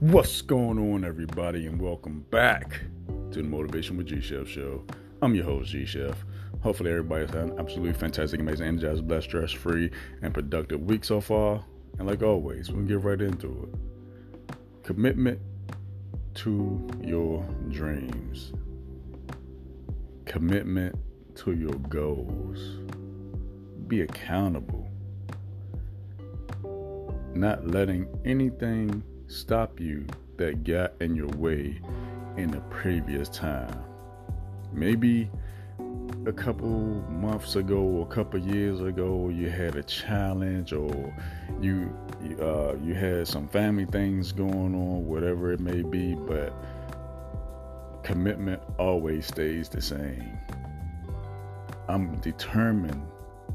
What's going on, everybody, and welcome back to the Motivation with G Chef show. I'm your host, G Chef. Hopefully, everybody's had an absolutely fantastic, amazing, energized, blessed, stress free, and productive week so far. And like always, we'll get right into it. Commitment to your dreams, commitment to your goals. Be accountable, not letting anything stop you that got in your way in the previous time. Maybe a couple months ago or a couple years ago you had a challenge or you uh, you had some family things going on whatever it may be but commitment always stays the same i'm determined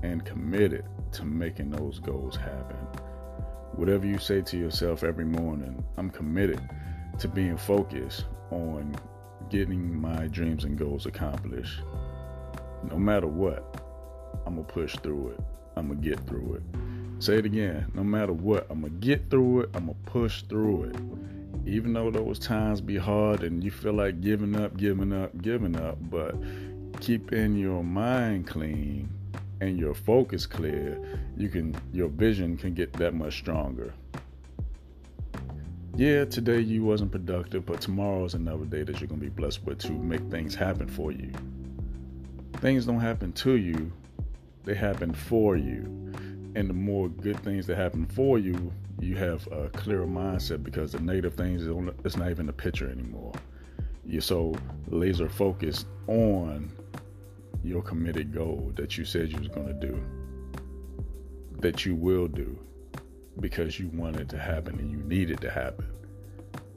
and committed to making those goals happen Whatever you say to yourself every morning, I'm committed to being focused on getting my dreams and goals accomplished. No matter what, I'm going to push through it. I'm going to get through it. Say it again. No matter what, I'm going to get through it. I'm going to push through it. Even though those times be hard and you feel like giving up, giving up, giving up, but keeping your mind clean and your focus clear, you can your vision can get that much stronger. Yeah, today you wasn't productive, but tomorrow is another day that you're gonna be blessed with to make things happen for you. Things don't happen to you, they happen for you. And the more good things that happen for you, you have a clearer mindset because the negative things it's not even a picture anymore. You're so laser focused on your committed goal that you said you was going to do, that you will do because you want it to happen and you need it to happen.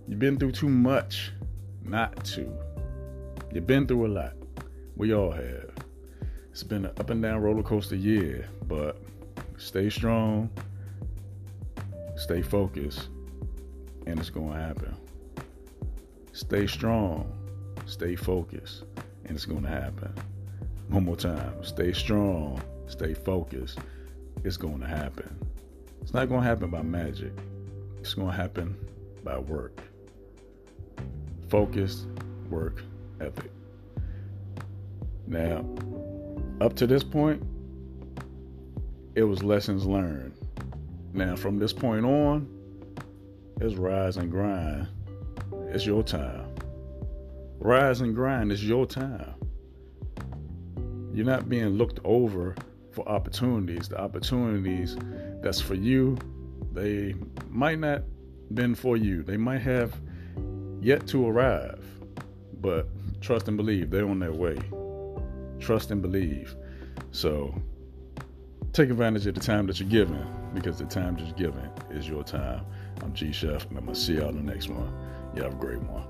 You've been through too much not to. You've been through a lot. We all have. It's been an up and down roller coaster year, but stay strong, stay focused, and it's going to happen. Stay strong, stay focused, and it's going to happen. One more time. Stay strong. Stay focused. It's going to happen. It's not going to happen by magic. It's going to happen by work. Focused work ethic. Now, up to this point, it was lessons learned. Now, from this point on, it's rise and grind. It's your time. Rise and grind is your time. You're not being looked over for opportunities. The opportunities that's for you, they might not been for you. They might have yet to arrive. But trust and believe, they're on their way. Trust and believe. So take advantage of the time that you're given because the time you're given is your time. I'm G Chef, and I'm gonna see y'all in the next one. You have a great one.